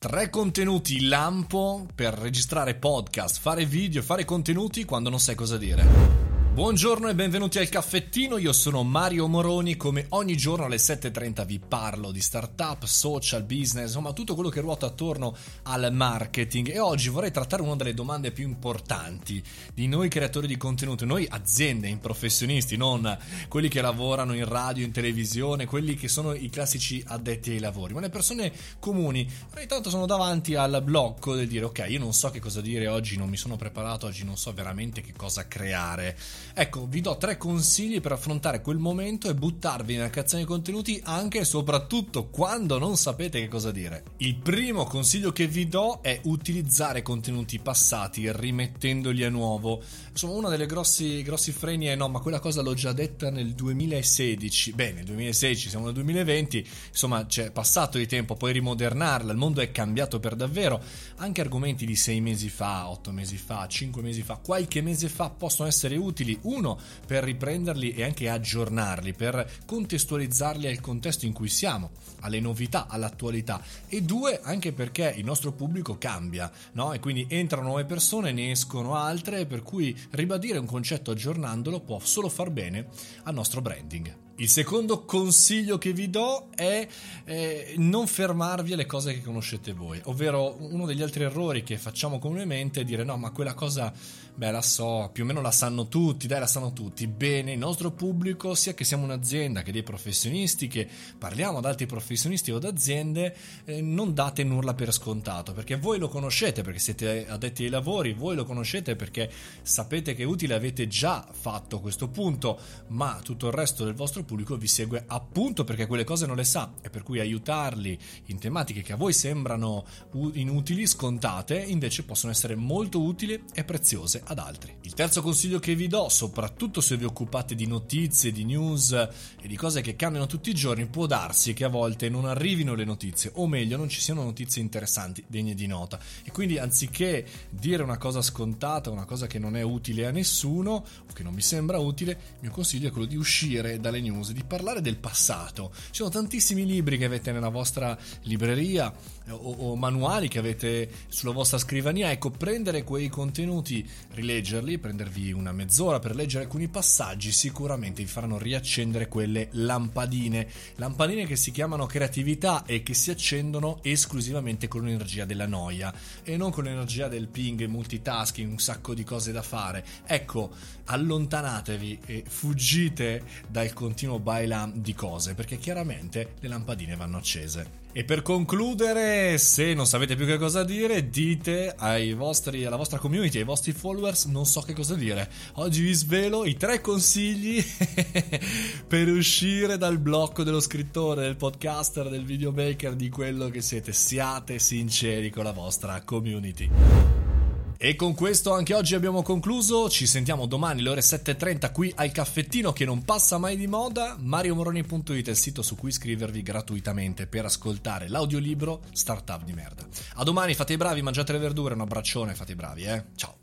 Tre contenuti lampo per registrare podcast, fare video, fare contenuti quando non sai cosa dire. Buongiorno e benvenuti al caffettino, io sono Mario Moroni, come ogni giorno alle 7.30 vi parlo di startup, social, business, insomma tutto quello che ruota attorno al marketing e oggi vorrei trattare una delle domande più importanti di noi creatori di contenuti, noi aziende, professionisti, non quelli che lavorano in radio, in televisione, quelli che sono i classici addetti ai lavori, ma le persone comuni. Ogni tanto sono davanti al blocco del dire ok, io non so che cosa dire oggi, non mi sono preparato, oggi non so veramente che cosa creare. Ecco, vi do tre consigli per affrontare quel momento e buttarvi nella creazione di contenuti anche e soprattutto quando non sapete che cosa dire. Il primo consiglio che vi do è utilizzare contenuti passati rimettendoli a nuovo. Insomma, uno dei grossi, grossi freni è no, ma quella cosa l'ho già detta nel 2016. Bene, nel 2016 siamo nel 2020, insomma, c'è passato di tempo, puoi rimodernarla, il mondo è cambiato per davvero. Anche argomenti di sei mesi fa, otto mesi fa, cinque mesi fa, qualche mese fa possono essere utili uno per riprenderli e anche aggiornarli, per contestualizzarli al contesto in cui siamo, alle novità, all'attualità e due anche perché il nostro pubblico cambia, no? E quindi entrano nuove persone, ne escono altre, per cui ribadire un concetto aggiornandolo può solo far bene al nostro branding. Il secondo consiglio che vi do è eh, non fermarvi alle cose che conoscete voi, ovvero uno degli altri errori che facciamo comunemente è dire no ma quella cosa, beh la so, più o meno la sanno tutti, dai la sanno tutti, bene, il nostro pubblico, sia che siamo un'azienda che dei professionisti, che parliamo ad altri professionisti o ad aziende, eh, non date nulla per scontato, perché voi lo conoscete, perché siete addetti ai lavori, voi lo conoscete perché sapete che è utile, avete già fatto questo punto, ma tutto il resto del vostro pubblico vi segue appunto perché quelle cose non le sa e per cui aiutarli in tematiche che a voi sembrano inutili, scontate, invece possono essere molto utili e preziose ad altri. Il terzo consiglio che vi do, soprattutto se vi occupate di notizie, di news e di cose che cambiano tutti i giorni, può darsi che a volte non arrivino le notizie o meglio non ci siano notizie interessanti, degne di nota e quindi anziché dire una cosa scontata, una cosa che non è utile a nessuno o che non mi sembra utile, il mio consiglio è quello di uscire dalle news news, di parlare del passato. Ci sono tantissimi libri che avete nella vostra libreria o, o, manuali che avete sulla vostra scrivania. Ecco, prendere quei contenuti, rileggerli, prendervi una mezz'ora per leggere alcuni passaggi, sicuramente vi faranno riaccendere quelle lampadine. Lampadine che si chiamano creatività e che si accendono esclusivamente con l'energia della noia e non con l'energia del ping, multitasking, un sacco di cose da fare. Ecco, allontanatevi e fuggite dal continuo continuo bailam di cose, perché chiaramente le lampadine vanno accese. E per concludere, se non sapete più che cosa dire, dite ai vostri, alla vostra community, ai vostri followers, non so che cosa dire. Oggi vi svelo i tre consigli per uscire dal blocco dello scrittore, del podcaster, del videomaker, di quello che siete. Siate sinceri con la vostra community. E con questo anche oggi abbiamo concluso. Ci sentiamo domani alle ore 7.30 qui al caffettino che non passa mai di moda. mariomoroni.it è il sito su cui iscrivervi gratuitamente per ascoltare l'audiolibro Startup di merda. A domani, fate i bravi, mangiate le verdure. Un abbraccione, fate i bravi, eh. Ciao.